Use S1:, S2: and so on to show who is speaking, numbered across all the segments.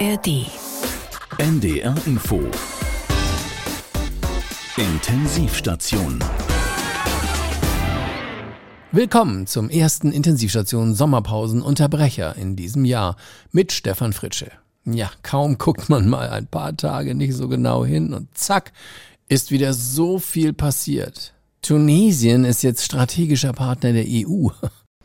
S1: ARD.
S2: NDR Info. Intensivstation.
S3: Willkommen zum ersten Intensivstation Sommerpausenunterbrecher in diesem Jahr mit Stefan Fritsche. Ja, kaum guckt man mal ein paar Tage nicht so genau hin und zack, ist wieder so viel passiert. Tunesien ist jetzt strategischer Partner der EU.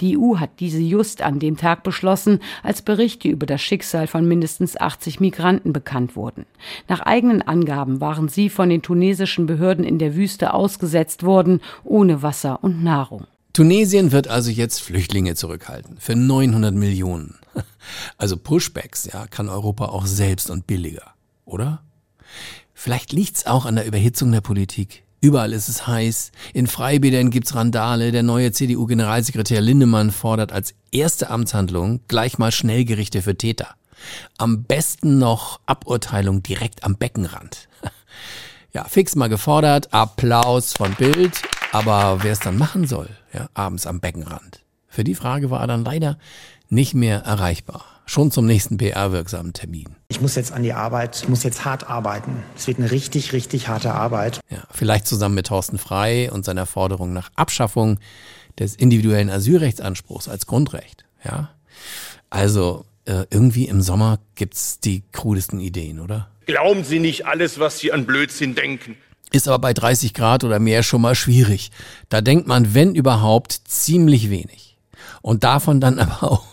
S4: Die EU hat diese just an dem Tag beschlossen, als Berichte über das Schicksal von mindestens 80 Migranten bekannt wurden. Nach eigenen Angaben waren sie von den tunesischen Behörden in der Wüste ausgesetzt worden, ohne Wasser und Nahrung.
S3: Tunesien wird also jetzt Flüchtlinge zurückhalten. Für 900 Millionen. Also Pushbacks, ja, kann Europa auch selbst und billiger. Oder? Vielleicht liegt's auch an der Überhitzung der Politik. Überall ist es heiß. In Freibädern gibt's Randale. Der neue CDU-Generalsekretär Lindemann fordert als erste Amtshandlung gleich mal Schnellgerichte für Täter. Am besten noch Aburteilung direkt am Beckenrand. Ja, fix mal gefordert, Applaus von Bild, aber wer es dann machen soll, ja, abends am Beckenrand. Für die Frage war er dann leider nicht mehr erreichbar. Schon zum nächsten PR-wirksamen Termin.
S5: Ich muss jetzt an die Arbeit, ich muss jetzt hart arbeiten. Es wird eine richtig, richtig harte Arbeit.
S3: Ja, vielleicht zusammen mit Thorsten Frei und seiner Forderung nach Abschaffung des individuellen Asylrechtsanspruchs als Grundrecht. Ja, also äh, irgendwie im Sommer gibt's die krudesten Ideen, oder?
S6: Glauben Sie nicht alles, was Sie an Blödsinn denken.
S3: Ist aber bei 30 Grad oder mehr schon mal schwierig. Da denkt man, wenn überhaupt, ziemlich wenig. Und davon dann aber auch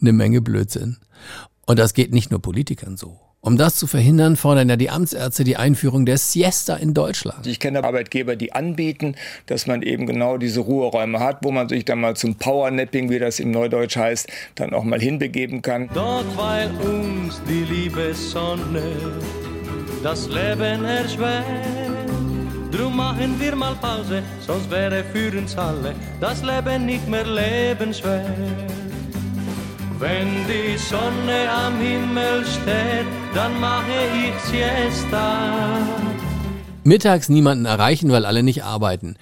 S3: eine Menge Blödsinn. Und das geht nicht nur Politikern so. Um das zu verhindern, fordern ja die Amtsärzte die Einführung der Siesta in Deutschland.
S7: Ich kenne Arbeitgeber, die anbieten, dass man eben genau diese Ruheräume hat, wo man sich dann mal zum Powernapping, wie das im Neudeutsch heißt, dann auch mal hinbegeben kann.
S8: Dort weil uns die liebe Sonne das Leben erschwert. Drum machen wir mal Pause, sonst wäre für uns alle das Leben nicht mehr lebenswert. Wenn die Sonne am Himmel steht, dann mache ich Siesta.
S3: Mittags niemanden erreichen, weil alle nicht arbeiten.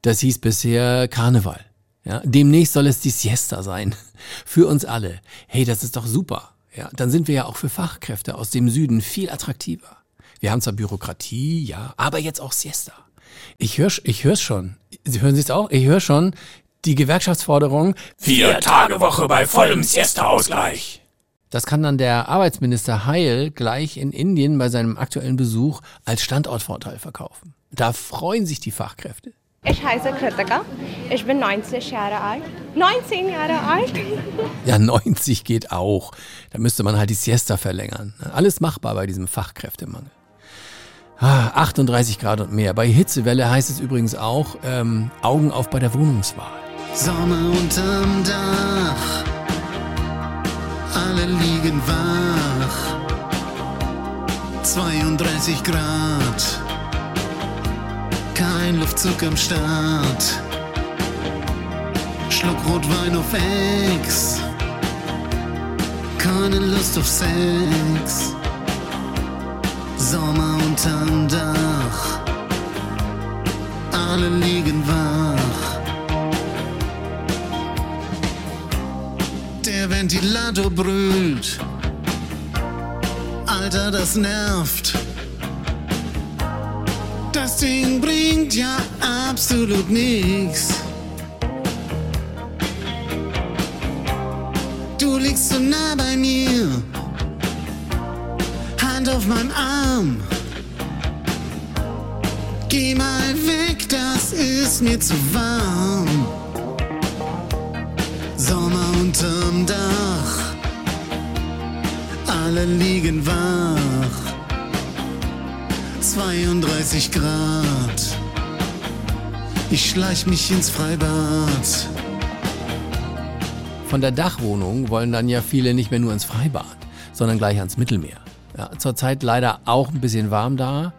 S3: Das hieß bisher Karneval. Ja, demnächst soll es die Siesta sein. Für uns alle. Hey, das ist doch super. Ja, dann sind wir ja auch für Fachkräfte aus dem Süden viel attraktiver. Wir haben zwar Bürokratie, ja, aber jetzt auch Siesta. Ich höre ich hör's schon. Sie hören Sie es auch? Ich höre schon die Gewerkschaftsforderung
S2: Vier Tage Woche bei vollem Siesta-Ausgleich.
S3: Das kann dann der Arbeitsminister Heil gleich in Indien bei seinem aktuellen Besuch als Standortvorteil verkaufen. Da freuen sich die Fachkräfte.
S9: Ich heiße Kritika. Ich bin 90 Jahre alt. 19 Jahre alt.
S3: Ja, 90 geht auch. Da müsste man halt die Siesta verlängern. Alles machbar bei diesem Fachkräftemangel. Ah, 38 Grad und mehr. Bei Hitzewelle heißt es übrigens auch ähm, Augen auf bei der Wohnungswahl.
S10: Sommer unterm Dach, alle liegen wach. 32 Grad, kein Luftzug am Start. Schluck Rotwein auf Ex, keine Lust auf Sex. Sommer unterm Dach, alle liegen wach. Ventilator brüllt. Alter, das nervt. Das Ding bringt ja absolut nichts. Du liegst so nah bei mir. Hand auf meinem Arm. Geh mal weg, das ist mir zu warm. Alle liegen wach. 32 Grad, ich schleich mich ins Freibad.
S3: Von der Dachwohnung wollen dann ja viele nicht mehr nur ins Freibad, sondern gleich ans Mittelmeer. Ja, zurzeit leider auch ein bisschen warm da.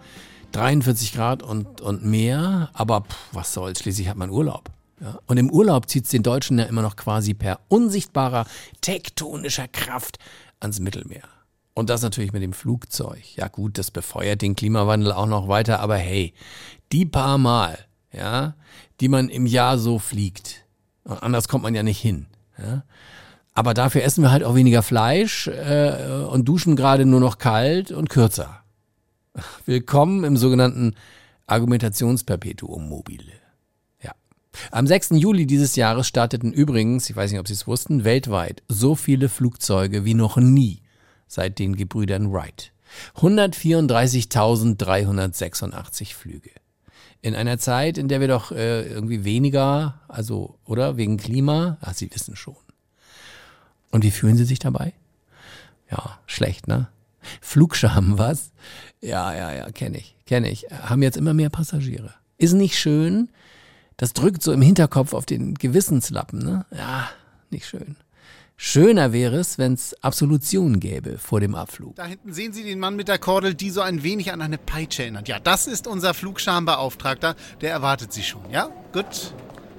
S3: 43 Grad und, und mehr, aber pff, was soll's, schließlich hat man Urlaub. Ja, und im Urlaub zieht's den Deutschen ja immer noch quasi per unsichtbarer tektonischer Kraft ans Mittelmeer. Und das natürlich mit dem Flugzeug. Ja gut, das befeuert den Klimawandel auch noch weiter, aber hey, die paar Mal, ja, die man im Jahr so fliegt, anders kommt man ja nicht hin. Ja, Aber dafür essen wir halt auch weniger Fleisch äh, und duschen gerade nur noch kalt und kürzer. Willkommen im sogenannten Argumentationsperpetuum mobile. Am 6. Juli dieses Jahres starteten übrigens, ich weiß nicht, ob Sie es wussten, weltweit so viele Flugzeuge wie noch nie seit den Gebrüdern Wright. 134.386 Flüge. In einer Zeit, in der wir doch äh, irgendwie weniger, also, oder? Wegen Klima? Ach, Sie wissen schon. Und wie fühlen Sie sich dabei? Ja, schlecht, ne? Flugscham, was? Ja, ja, ja, kenne ich, kenne ich. Haben jetzt immer mehr Passagiere. Ist nicht schön. Das drückt so im Hinterkopf auf den Gewissenslappen, ne? Ja, nicht schön. Schöner wäre es, wenn es Absolution gäbe vor dem Abflug.
S11: Da hinten sehen Sie den Mann mit der Kordel, die so ein wenig an eine Peitsche erinnert. Ja, das ist unser Flugschambeauftragter. Der erwartet Sie schon, ja? Gut.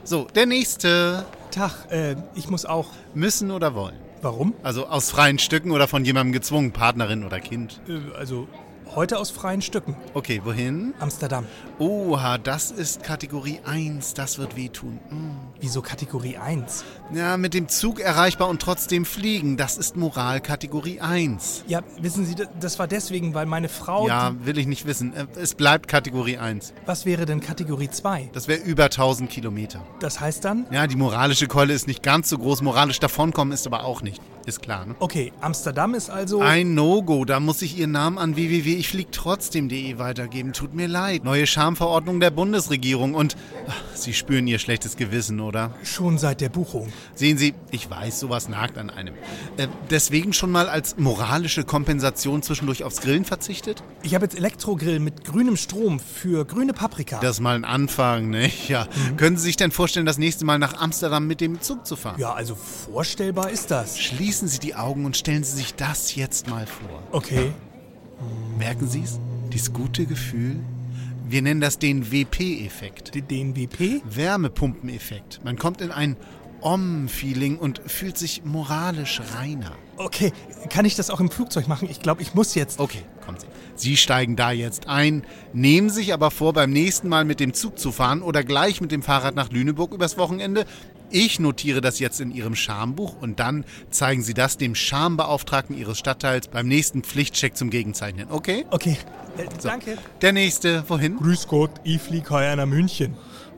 S11: So, der nächste.
S12: Tag, äh, ich muss auch.
S11: Müssen oder wollen?
S12: Warum?
S11: Also aus freien Stücken oder von jemandem gezwungen, Partnerin oder Kind?
S12: Äh, also Heute aus freien Stücken.
S11: Okay, wohin?
S12: Amsterdam.
S11: Oha, das ist Kategorie 1. Das wird wehtun. Mm.
S12: Wieso Kategorie 1?
S11: Ja, mit dem Zug erreichbar und trotzdem fliegen. Das ist Moral Kategorie 1.
S12: Ja, wissen Sie, das war deswegen, weil meine Frau.
S11: Ja, will ich nicht wissen. Äh, es bleibt Kategorie 1.
S12: Was wäre denn Kategorie 2?
S11: Das wäre über 1000 Kilometer.
S12: Das heißt dann?
S11: Ja, die moralische Keule ist nicht ganz so groß. Moralisch davonkommen ist aber auch nicht. Ist klar, ne?
S12: Okay, Amsterdam ist also.
S11: Ein No-Go. Da muss ich Ihren Namen an www.ichfliegtrotzdem.de weitergeben. Tut mir leid. Neue Schamverordnung der Bundesregierung und ach, Sie spüren Ihr schlechtes Gewissen, oder?
S12: Schon seit der Buchung.
S11: Sehen Sie, ich weiß, sowas nagt an einem. Äh, deswegen schon mal als moralische Kompensation zwischendurch aufs Grillen verzichtet?
S12: Ich habe jetzt Elektrogrill mit grünem Strom für grüne Paprika.
S11: Das ist mal ein Anfang, ne? Ja. Mhm. Können Sie sich denn vorstellen, das nächste Mal nach Amsterdam mit dem Zug zu fahren?
S12: Ja, also vorstellbar ist das.
S11: Schließen Sie die Augen und stellen Sie sich das jetzt mal vor.
S12: Okay.
S11: Merken Sie es? Dieses gute Gefühl? Wir nennen das den WP-Effekt.
S12: Den WP?
S11: Wärmepumpeneffekt. Man kommt in ein Om-Feeling und fühlt sich moralisch reiner.
S12: Okay, kann ich das auch im Flugzeug machen? Ich glaube, ich muss jetzt.
S11: Okay, kommen Sie. Sie steigen da jetzt ein, nehmen sich aber vor, beim nächsten Mal mit dem Zug zu fahren oder gleich mit dem Fahrrad nach Lüneburg übers Wochenende. Ich notiere das jetzt in Ihrem Schambuch und dann zeigen Sie das dem Schambeauftragten Ihres Stadtteils beim nächsten Pflichtcheck zum Gegenzeichnen. Okay?
S12: Okay. Äh, so. Danke.
S11: Der nächste, wohin?
S12: Grüß Gott, ich fliege heuer nach München.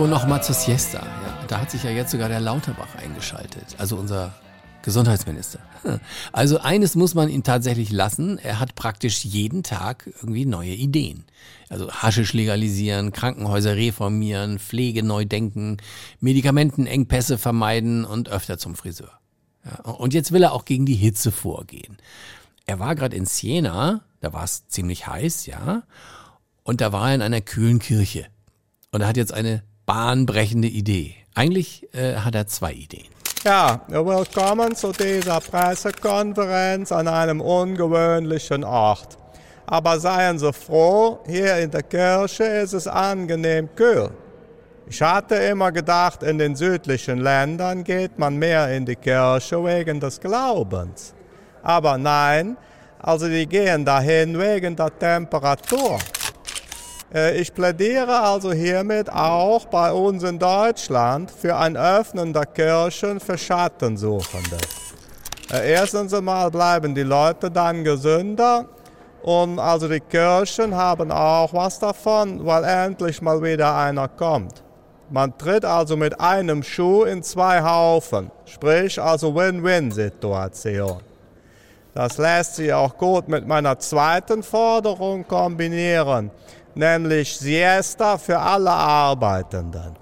S3: So, nochmal zur Siesta. Ja, da hat sich ja jetzt sogar der Lauterbach eingeschaltet, also unser Gesundheitsminister. Also eines muss man ihm tatsächlich lassen, er hat praktisch jeden Tag irgendwie neue Ideen. Also Haschisch legalisieren, Krankenhäuser reformieren, Pflege neu denken, Medikamentenengpässe vermeiden und öfter zum Friseur. Ja, und jetzt will er auch gegen die Hitze vorgehen. Er war gerade in Siena, da war es ziemlich heiß, ja, und da war er in einer kühlen Kirche. Und er hat jetzt eine bahnbrechende Idee. Eigentlich äh, hat er zwei Ideen.
S13: Ja, willkommen zu dieser Pressekonferenz an einem ungewöhnlichen Ort. Aber seien Sie froh, hier in der Kirche ist es angenehm kühl. Ich hatte immer gedacht, in den südlichen Ländern geht man mehr in die Kirche wegen des Glaubens. Aber nein, also die gehen dahin wegen der Temperatur. Äh, ich plädiere also hiermit auch bei uns in Deutschland für ein Öffnen der Kirchen für Schattensuchende. Äh, erstens einmal bleiben die Leute dann gesünder und also die Kirchen haben auch was davon, weil endlich mal wieder einer kommt. Man tritt also mit einem Schuh in zwei Haufen, sprich also Win-Win-Situation. Das lässt sich auch gut mit meiner zweiten Forderung kombinieren nämlich Siesta für alle Arbeitenden.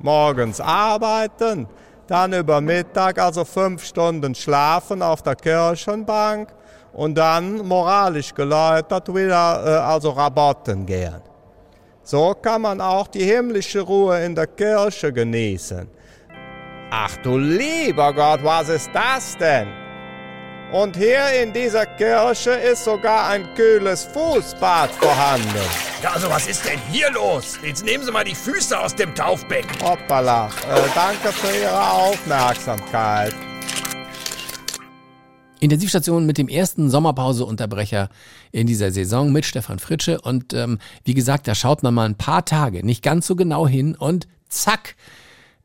S13: Morgens arbeiten, dann über Mittag also fünf Stunden schlafen auf der Kirchenbank und dann moralisch geläutert wieder äh, also Rabotten gehen. So kann man auch die himmlische Ruhe in der Kirche genießen. Ach du lieber Gott, was ist das denn? Und hier in dieser Kirche ist sogar ein kühles Fußbad vorhanden.
S2: Ja, also was ist denn hier los? Jetzt nehmen Sie mal die Füße aus dem Taufbecken.
S13: Hoppala, äh, danke für Ihre Aufmerksamkeit.
S3: Intensivstation mit dem ersten Sommerpauseunterbrecher in dieser Saison mit Stefan Fritsche. Und ähm, wie gesagt, da schaut man mal ein paar Tage nicht ganz so genau hin und zack,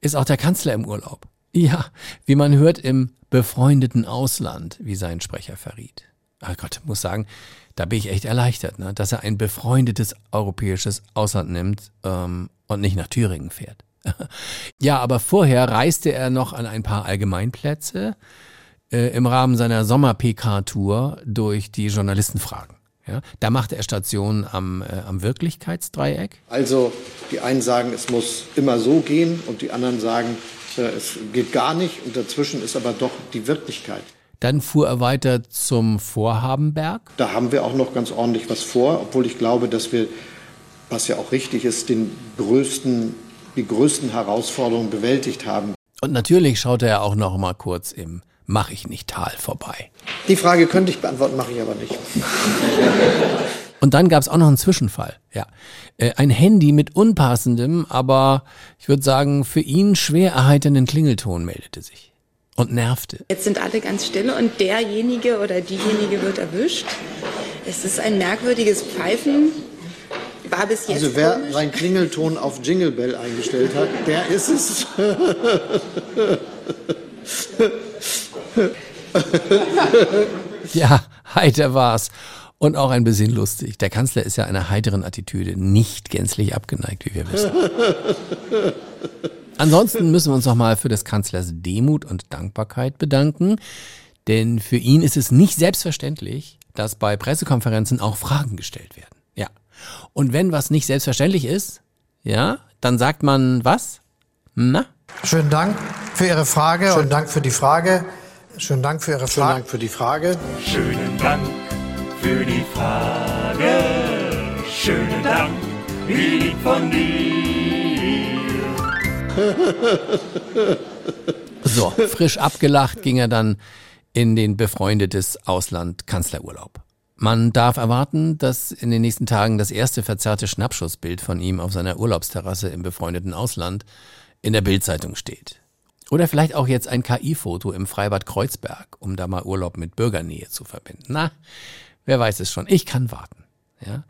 S3: ist auch der Kanzler im Urlaub. Ja, wie man hört, im befreundeten Ausland, wie sein Sprecher verriet. Ach Gott, muss sagen, da bin ich echt erleichtert, ne, dass er ein befreundetes europäisches Ausland nimmt ähm, und nicht nach Thüringen fährt. ja, aber vorher reiste er noch an ein paar Allgemeinplätze äh, im Rahmen seiner Sommer-PK-Tour durch die Journalistenfragen. Ja, da machte er Station am, äh, am Wirklichkeitsdreieck.
S14: Also die einen sagen, es muss immer so gehen und die anderen sagen, es geht gar nicht und dazwischen ist aber doch die Wirklichkeit.
S3: Dann fuhr er weiter zum Vorhabenberg.
S14: Da haben wir auch noch ganz ordentlich was vor, obwohl ich glaube, dass wir, was ja auch richtig ist, den größten, die größten Herausforderungen bewältigt haben.
S3: Und natürlich schaute er auch noch mal kurz im Mach ich nicht Tal vorbei.
S14: Die Frage könnte ich beantworten, mache ich aber nicht.
S3: Und dann gab es auch noch einen Zwischenfall. Ja, äh, ein Handy mit unpassendem, aber ich würde sagen für ihn schwer erheiternden Klingelton meldete sich und nervte.
S15: Jetzt sind alle ganz still und derjenige oder diejenige wird erwischt. Es ist ein merkwürdiges Pfeifen. War bis jetzt
S14: also wer
S15: komisch.
S14: seinen Klingelton auf Jingle Bell eingestellt hat, der ist es.
S3: Ja, heiter war's. Und auch ein bisschen lustig. Der Kanzler ist ja einer heiteren Attitüde nicht gänzlich abgeneigt, wie wir wissen. Ansonsten müssen wir uns nochmal für des Kanzlers Demut und Dankbarkeit bedanken. Denn für ihn ist es nicht selbstverständlich, dass bei Pressekonferenzen auch Fragen gestellt werden. Ja. Und wenn was nicht selbstverständlich ist, ja, dann sagt man was? Na?
S16: Schönen Dank für Ihre Frage und Dank für die Frage. Schönen Dank für Ihre Frage.
S14: Dank für die Frage.
S2: Schönen Dank für die Frage. Schönen Dank, wie lieb von dir.
S3: So, frisch abgelacht ging er dann in den befreundetes Ausland Kanzlerurlaub. Man darf erwarten, dass in den nächsten Tagen das erste verzerrte Schnappschussbild von ihm auf seiner Urlaubsterrasse im befreundeten Ausland in der Bildzeitung steht. Oder vielleicht auch jetzt ein KI-Foto im Freibad Kreuzberg, um da mal Urlaub mit Bürgernähe zu verbinden. Na, wer weiß es schon. Ich kann warten. Ja.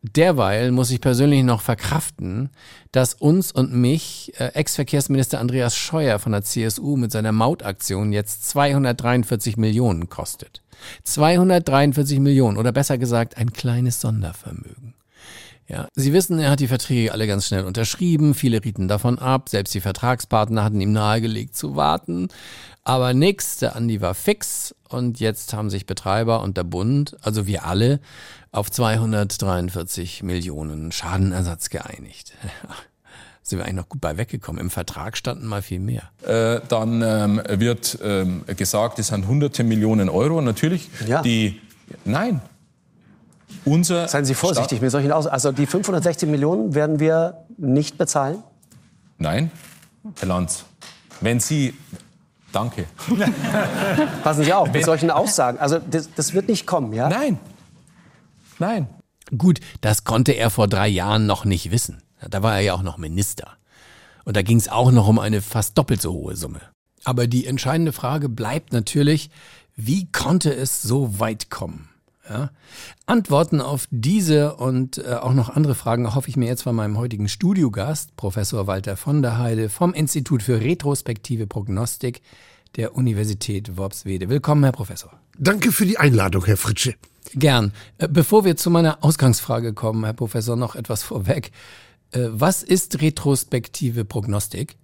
S3: Derweil muss ich persönlich noch verkraften, dass uns und mich äh, Ex-Verkehrsminister Andreas Scheuer von der CSU mit seiner Mautaktion jetzt 243 Millionen kostet. 243 Millionen oder besser gesagt ein kleines Sondervermögen. Ja, Sie wissen, er hat die Verträge alle ganz schnell unterschrieben, viele rieten davon ab, selbst die Vertragspartner hatten ihm nahegelegt zu warten. Aber nix, der Andi war fix und jetzt haben sich Betreiber und der Bund, also wir alle, auf 243 Millionen Schadenersatz geeinigt. Sind wir eigentlich noch gut bei weggekommen. Im Vertrag standen mal viel mehr.
S17: Äh, dann ähm, wird ähm, gesagt, es sind hunderte Millionen Euro. Natürlich
S18: Ja.
S17: die. Nein. Unser
S18: Seien Sie vorsichtig mit solchen Aus. Also die 560 Millionen werden wir nicht bezahlen.
S17: Nein, Herr Lanz. Wenn Sie. Danke.
S18: Passen Sie auf mit solchen Aussagen. Also das, das wird nicht kommen, ja?
S17: Nein. Nein.
S3: Gut, das konnte er vor drei Jahren noch nicht wissen. Da war er ja auch noch Minister. Und da ging es auch noch um eine fast doppelt so hohe Summe. Aber die entscheidende Frage bleibt natürlich, wie konnte es so weit kommen? Ja? Antworten auf diese und äh, auch noch andere Fragen hoffe ich mir jetzt von meinem heutigen Studiogast, Professor Walter von der Heide vom Institut für retrospektive Prognostik der Universität Worpswede. Willkommen, Herr Professor.
S19: Danke für die Einladung, Herr Fritsche.
S3: Gern. Äh, Bevor wir zu meiner Ausgangsfrage kommen, Herr Professor, noch etwas vorweg. Äh, Was ist retrospektive Prognostik?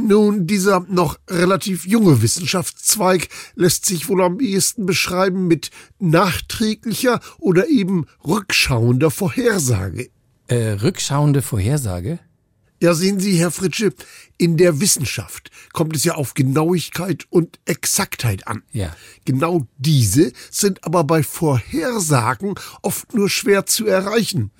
S19: Nun, dieser noch relativ junge Wissenschaftszweig lässt sich wohl am ehesten beschreiben mit nachträglicher oder eben rückschauender Vorhersage.
S3: Äh, rückschauende Vorhersage?
S19: Ja, sehen Sie, Herr Fritsche, in der Wissenschaft kommt es ja auf Genauigkeit und Exaktheit an.
S3: Ja.
S19: Genau diese sind aber bei Vorhersagen oft nur schwer zu erreichen.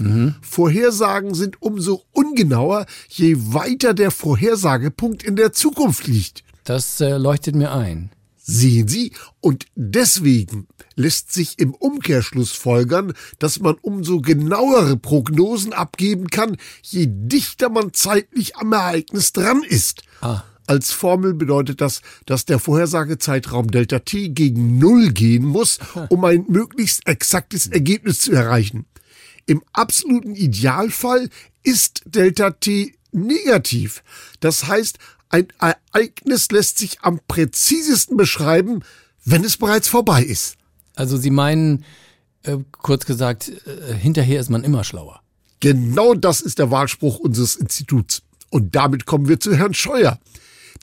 S19: Vorhersagen sind umso ungenauer, je weiter der Vorhersagepunkt in der Zukunft liegt.
S3: Das äh, leuchtet mir ein.
S19: Sehen Sie, und deswegen lässt sich im Umkehrschluss folgern, dass man umso genauere Prognosen abgeben kann, je dichter man zeitlich am Ereignis dran ist.
S3: Ah.
S19: Als Formel bedeutet das, dass der Vorhersagezeitraum Delta T gegen Null gehen muss, um ein möglichst exaktes Ergebnis zu erreichen. Im absoluten Idealfall ist Delta T negativ. Das heißt, ein Ereignis lässt sich am präzisesten beschreiben, wenn es bereits vorbei ist.
S3: Also Sie meinen, äh, kurz gesagt, äh, hinterher ist man immer schlauer.
S19: Genau das ist der Wahlspruch unseres Instituts. Und damit kommen wir zu Herrn Scheuer,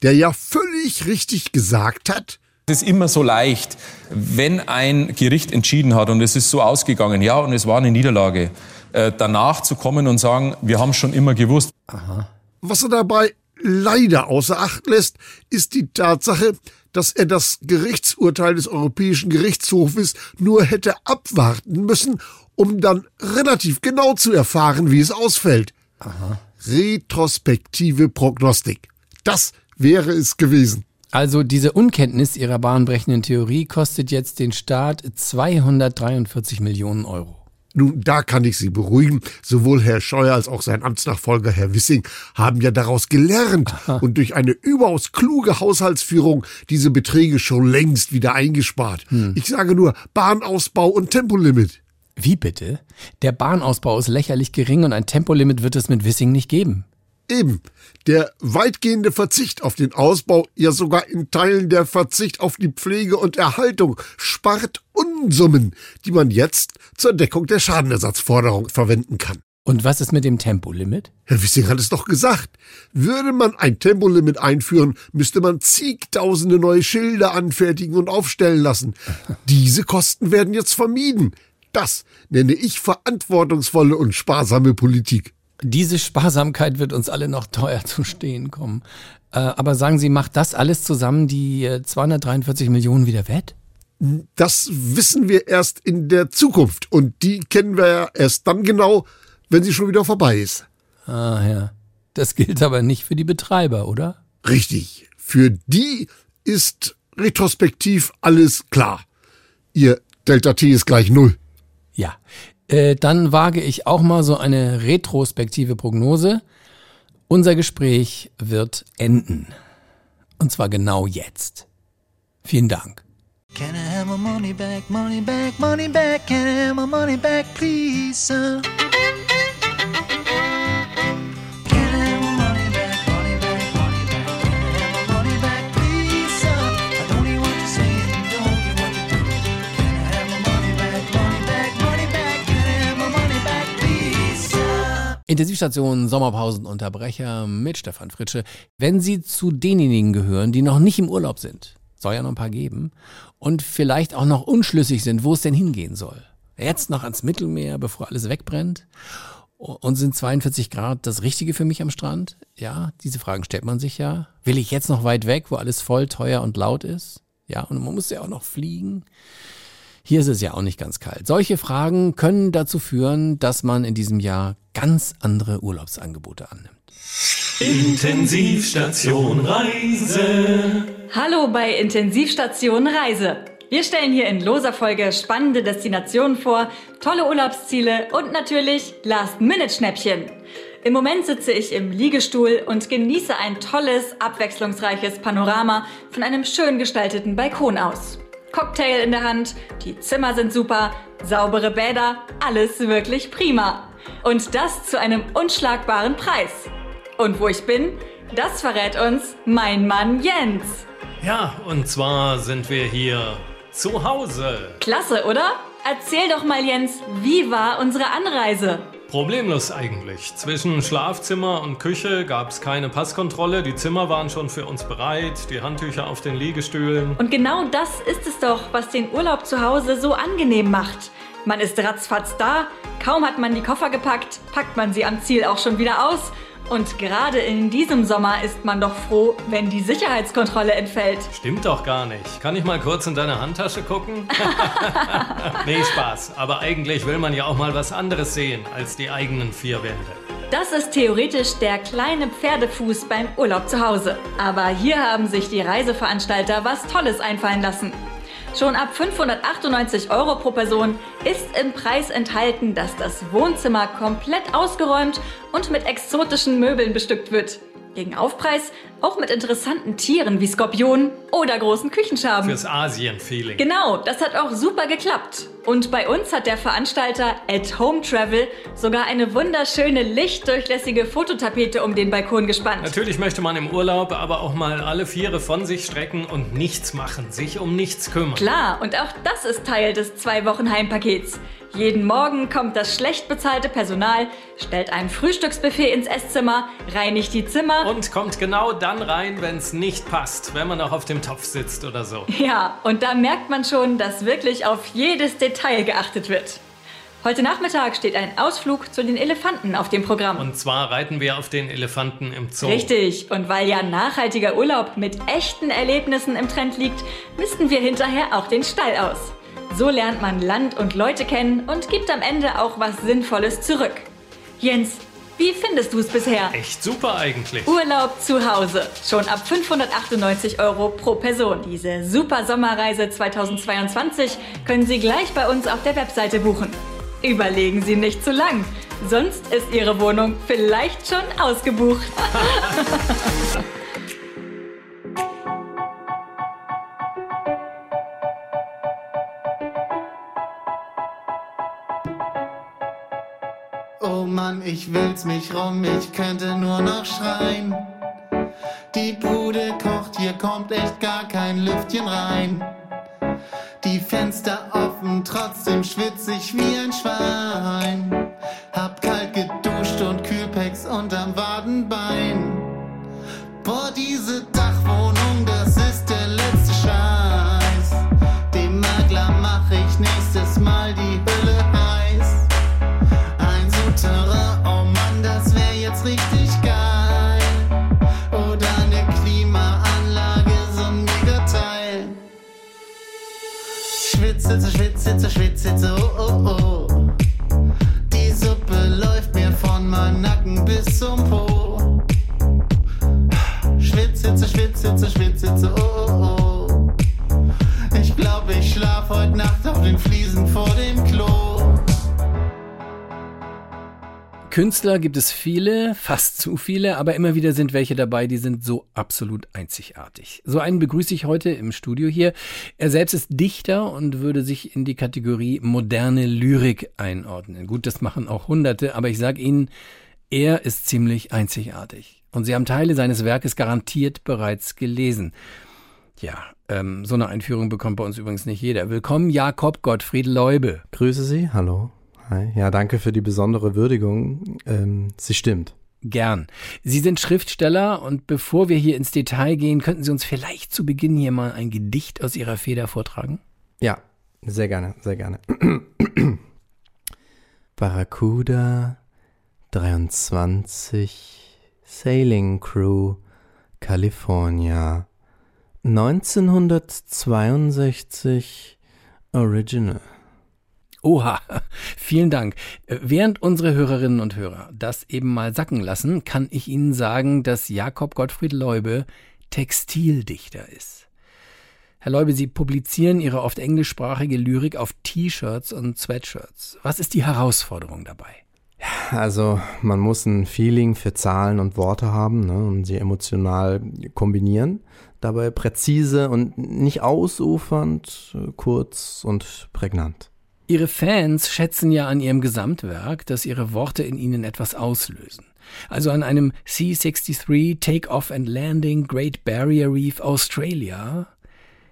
S19: der ja völlig richtig gesagt hat,
S17: Es ist immer so leicht, wenn ein Gericht entschieden hat und es ist so ausgegangen, ja, und es war eine Niederlage, äh, danach zu kommen und sagen, wir haben schon immer gewusst.
S19: Was er dabei leider außer Acht lässt, ist die Tatsache, dass er das Gerichtsurteil des Europäischen Gerichtshofes nur hätte abwarten müssen, um dann relativ genau zu erfahren, wie es ausfällt. Retrospektive Prognostik. Das wäre es gewesen.
S3: Also diese Unkenntnis Ihrer bahnbrechenden Theorie kostet jetzt den Staat 243 Millionen Euro.
S19: Nun, da kann ich Sie beruhigen. Sowohl Herr Scheuer als auch sein Amtsnachfolger Herr Wissing haben ja daraus gelernt und durch eine überaus kluge Haushaltsführung diese Beträge schon längst wieder eingespart. Ich sage nur Bahnausbau und Tempolimit.
S3: Wie bitte? Der Bahnausbau ist lächerlich gering und ein Tempolimit wird es mit Wissing nicht geben.
S19: Eben. Der weitgehende Verzicht auf den Ausbau, ja sogar in Teilen der Verzicht auf die Pflege und Erhaltung spart Unsummen, die man jetzt zur Deckung der Schadenersatzforderung verwenden kann.
S3: Und was ist mit dem Tempolimit?
S19: Herr Wissing hat es doch gesagt. Würde man ein Tempolimit einführen, müsste man zigtausende neue Schilder anfertigen und aufstellen lassen. Diese Kosten werden jetzt vermieden. Das nenne ich verantwortungsvolle und sparsame Politik.
S3: Diese Sparsamkeit wird uns alle noch teuer zu stehen kommen. Äh, aber sagen Sie, macht das alles zusammen die äh, 243 Millionen wieder wett?
S19: Das wissen wir erst in der Zukunft und die kennen wir ja erst dann genau, wenn sie schon wieder vorbei ist.
S3: Ah ja. Das gilt aber nicht für die Betreiber, oder?
S19: Richtig. Für die ist retrospektiv alles klar. Ihr Delta T ist gleich Null.
S3: Ja. Äh, dann wage ich auch mal so eine retrospektive Prognose. Unser Gespräch wird enden. Und zwar genau jetzt. Vielen Dank.
S20: Can I have my money back, money back, money back? Can I have my money back, please, sir?
S3: Intensivstation Sommerpausenunterbrecher mit Stefan Fritsche. Wenn Sie zu denjenigen gehören, die noch nicht im Urlaub sind, soll ja noch ein paar geben, und vielleicht auch noch unschlüssig sind, wo es denn hingehen soll. Jetzt noch ans Mittelmeer, bevor alles wegbrennt. Und sind 42 Grad das Richtige für mich am Strand? Ja, diese Fragen stellt man sich ja. Will ich jetzt noch weit weg, wo alles voll, teuer und laut ist? Ja, und man muss ja auch noch fliegen. Hier ist es ja auch nicht ganz kalt. Solche Fragen können dazu führen, dass man in diesem Jahr ganz andere Urlaubsangebote annimmt.
S8: Intensivstation Reise.
S21: Hallo bei Intensivstation Reise. Wir stellen hier in loser Folge spannende Destinationen vor, tolle Urlaubsziele und natürlich Last-Minute-Schnäppchen. Im Moment sitze ich im Liegestuhl und genieße ein tolles, abwechslungsreiches Panorama von einem schön gestalteten Balkon aus. Cocktail in der Hand, die Zimmer sind super, saubere Bäder, alles wirklich prima. Und das zu einem unschlagbaren Preis. Und wo ich bin, das verrät uns mein Mann Jens.
S8: Ja, und zwar sind wir hier zu Hause.
S21: Klasse, oder? Erzähl doch mal, Jens, wie war unsere Anreise?
S8: Problemlos eigentlich. Zwischen Schlafzimmer und Küche gab es keine Passkontrolle. Die Zimmer waren schon für uns bereit, die Handtücher auf den Liegestühlen.
S21: Und genau das ist es doch, was den Urlaub zu Hause so angenehm macht. Man ist ratzfatz da, kaum hat man die Koffer gepackt, packt man sie am Ziel auch schon wieder aus Und gerade in diesem Sommer ist man doch froh, wenn die Sicherheitskontrolle entfällt.
S22: Stimmt doch gar nicht. Kann ich mal kurz in deine Handtasche gucken? nee, Spaß. Aber eigentlich will man ja auch mal was anderes sehen als die eigenen vier Wände.
S21: Das ist theoretisch der kleine Pferdefuß beim Urlaub zu Hause. Aber hier haben sich die Reiseveranstalter was Tolles einfallen lassen. Schon ab 598 Euro pro Person ist im Preis enthalten, dass das Wohnzimmer komplett ausgeräumt und mit exotischen Möbeln bestückt wird. Gegen Aufpreis auch mit interessanten Tieren wie Skorpionen oder großen Küchenschaben.
S22: Fürs Asien-Feeling.
S21: Genau, das hat auch super geklappt. Und bei uns hat der Veranstalter At Home Travel sogar eine wunderschöne lichtdurchlässige Fototapete um den Balkon gespannt.
S22: Natürlich möchte man im Urlaub aber auch mal alle Viere von sich strecken und nichts machen, sich um nichts kümmern.
S21: Klar, und auch das ist Teil des Zwei-Wochen-Heimpakets. Jeden Morgen kommt das schlecht bezahlte Personal, stellt ein Frühstücksbuffet ins Esszimmer, reinigt die Zimmer
S22: Und kommt genau dann rein, wenn es nicht passt, wenn man auch auf dem Topf sitzt oder so.
S21: Ja, und da merkt man schon, dass wirklich auf jedes Detail geachtet wird. Heute Nachmittag steht ein Ausflug zu den Elefanten auf dem Programm.
S22: Und zwar reiten wir auf den Elefanten im Zoo.
S21: Richtig, und weil ja nachhaltiger Urlaub mit echten Erlebnissen im Trend liegt, misten wir hinterher auch den Stall aus. So lernt man Land und Leute kennen und gibt am Ende auch was Sinnvolles zurück. Jens, wie findest du es bisher?
S22: Echt super eigentlich.
S21: Urlaub zu Hause. Schon ab 598 Euro pro Person. Diese super Sommerreise 2022 können Sie gleich bei uns auf der Webseite buchen. Überlegen Sie nicht zu lang, sonst ist Ihre Wohnung vielleicht schon ausgebucht.
S10: Mann, ich will's mich rum, ich könnte nur noch schreien. Die Bude kocht, hier kommt echt gar kein Lüftchen rein. Die Fenster offen, trotzdem schwitz ich wie ein Schwein. Hab kalt geduscht und Kühlpacks unterm Schwitzhitze, Schwitzhitze, Schwitzhitze, oh oh oh. Die Suppe läuft mir von meinem Nacken bis zum Po. Schwitzhitze, Schwitzhitze, Schwitzhitze, oh oh oh. Ich glaub, ich schlaf heute Nacht
S3: Künstler gibt es viele, fast zu viele, aber immer wieder sind welche dabei, die sind so absolut einzigartig. So einen begrüße ich heute im Studio hier. Er selbst ist Dichter und würde sich in die Kategorie moderne Lyrik einordnen. Gut, das machen auch Hunderte, aber ich sage Ihnen, er ist ziemlich einzigartig. Und Sie haben Teile seines Werkes garantiert bereits gelesen. Ja, ähm, so eine Einführung bekommt bei uns übrigens nicht jeder. Willkommen, Jakob Gottfried Leube.
S23: Grüße Sie, hallo. Hi. Ja, danke für die besondere Würdigung. Ähm, sie stimmt.
S3: Gern. Sie sind Schriftsteller und bevor wir hier ins Detail gehen, könnten Sie uns vielleicht zu Beginn hier mal ein Gedicht aus Ihrer Feder vortragen?
S23: Ja, sehr gerne, sehr gerne. Barracuda 23 Sailing Crew California 1962 Original.
S3: Oha, vielen Dank. Äh, Während unsere Hörerinnen und Hörer das eben mal sacken lassen, kann ich Ihnen sagen, dass Jakob Gottfried Leube Textildichter ist. Herr Leube, Sie publizieren Ihre oft englischsprachige Lyrik auf T-Shirts und Sweatshirts. Was ist die Herausforderung dabei?
S23: Also man muss ein Feeling für Zahlen und Worte haben ne, und sie emotional kombinieren. Dabei präzise und nicht ausufernd, äh, kurz und prägnant.
S3: Ihre Fans schätzen ja an Ihrem Gesamtwerk, dass Ihre Worte in Ihnen etwas auslösen. Also an einem C-63 Take-Off and Landing Great Barrier Reef Australia.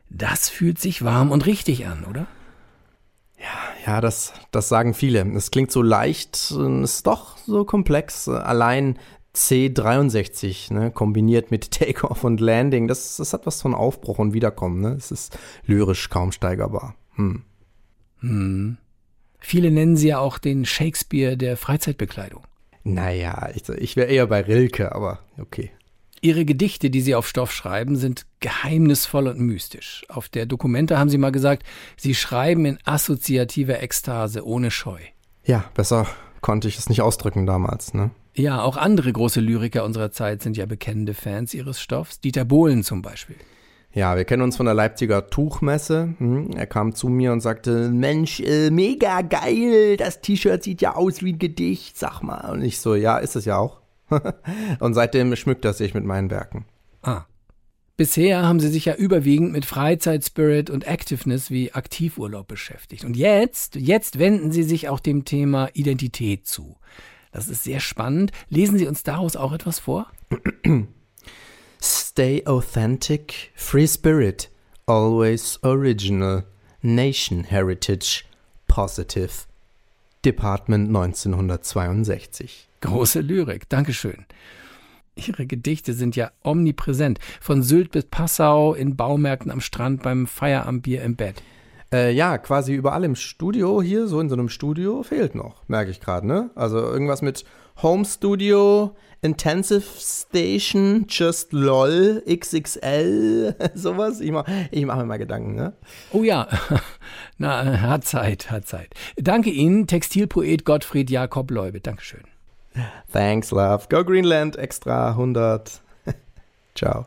S3: Das fühlt sich warm und richtig an, oder?
S23: Ja, das, das sagen viele. Es klingt so leicht, ist doch so komplex. Allein C63, ne, kombiniert mit Takeoff und Landing, das, das hat was von Aufbruch und Wiederkommen. Ne? Es ist lyrisch kaum steigerbar. Hm.
S3: Hm. Viele nennen sie ja auch den Shakespeare der Freizeitbekleidung.
S23: Naja, ich, ich wäre eher bei Rilke, aber okay.
S3: Ihre Gedichte, die Sie auf Stoff schreiben, sind geheimnisvoll und mystisch. Auf der Dokumente haben Sie mal gesagt, Sie schreiben in assoziativer Ekstase ohne Scheu.
S23: Ja, besser konnte ich es nicht ausdrücken damals, ne?
S3: Ja, auch andere große Lyriker unserer Zeit sind ja bekennende Fans Ihres Stoffs. Dieter Bohlen zum Beispiel.
S23: Ja, wir kennen uns von der Leipziger Tuchmesse. Hm, Er kam zu mir und sagte, Mensch, äh, mega geil, das T-Shirt sieht ja aus wie ein Gedicht, sag mal. Und ich so, ja, ist es ja auch. und seitdem schmückt er sich mit meinen Werken.
S3: Ah. Bisher haben Sie sich ja überwiegend mit Freizeitspirit und Activeness wie Aktivurlaub beschäftigt. Und jetzt, jetzt wenden Sie sich auch dem Thema Identität zu. Das ist sehr spannend. Lesen Sie uns daraus auch etwas vor?
S23: Stay authentic, free spirit, always original, nation heritage, positive. Department 1962.
S3: Große Lyrik, Dankeschön. Ihre Gedichte sind ja omnipräsent. Von Sylt bis Passau, in Baumärkten am Strand, beim Feierabendbier im Bett.
S23: Äh, ja, quasi überall im Studio hier, so in so einem Studio, fehlt noch, merke ich gerade, ne? Also irgendwas mit Home Studio, Intensive Station, Just LOL, XXL, sowas. Ich mache ich mach mir mal Gedanken, ne?
S3: Oh ja, na, hat Zeit, hat Zeit. Danke Ihnen, Textilpoet Gottfried Jakob Leube. Dankeschön.
S23: Thanks, love. Go Greenland, extra 100. Ciao.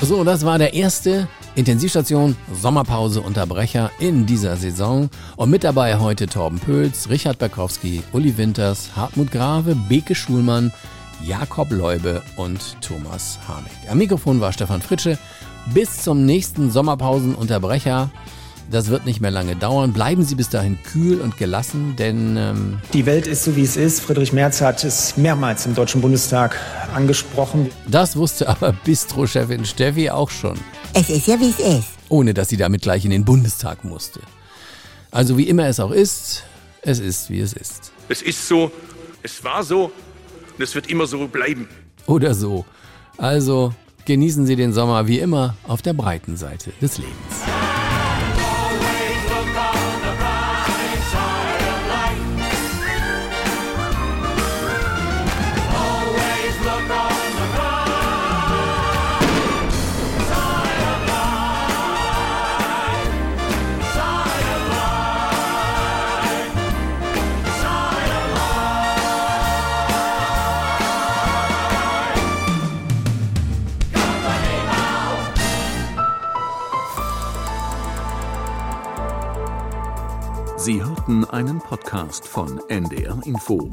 S3: So, das war der erste Intensivstation Sommerpause Unterbrecher in dieser Saison. Und mit dabei heute Torben Pöls, Richard Berkowski, Uli Winters, Hartmut Grave, Beke Schulmann, Jakob Leube und Thomas Harnik. Am Mikrofon war Stefan Fritsche. Bis zum nächsten Sommerpausenunterbrecher. Das wird nicht mehr lange dauern. Bleiben Sie bis dahin kühl und gelassen, denn ähm,
S5: Die Welt ist so, wie es ist. Friedrich Merz hat es mehrmals im Deutschen Bundestag angesprochen.
S3: das wusste aber Bistro-Chefin Steffi auch schon.
S24: Es ist ja, wie es ist.
S3: ohne dass sie damit gleich in den Bundestag musste. Also wie immer es auch ist, es ist, wie es ist.
S6: Es ist so, es war so und es wird immer so bleiben.
S3: Oder so. Also genießen Sie den Sommer wie immer auf der breiten Seite des Lebens.
S25: Hörten einen Podcast von NDR Info.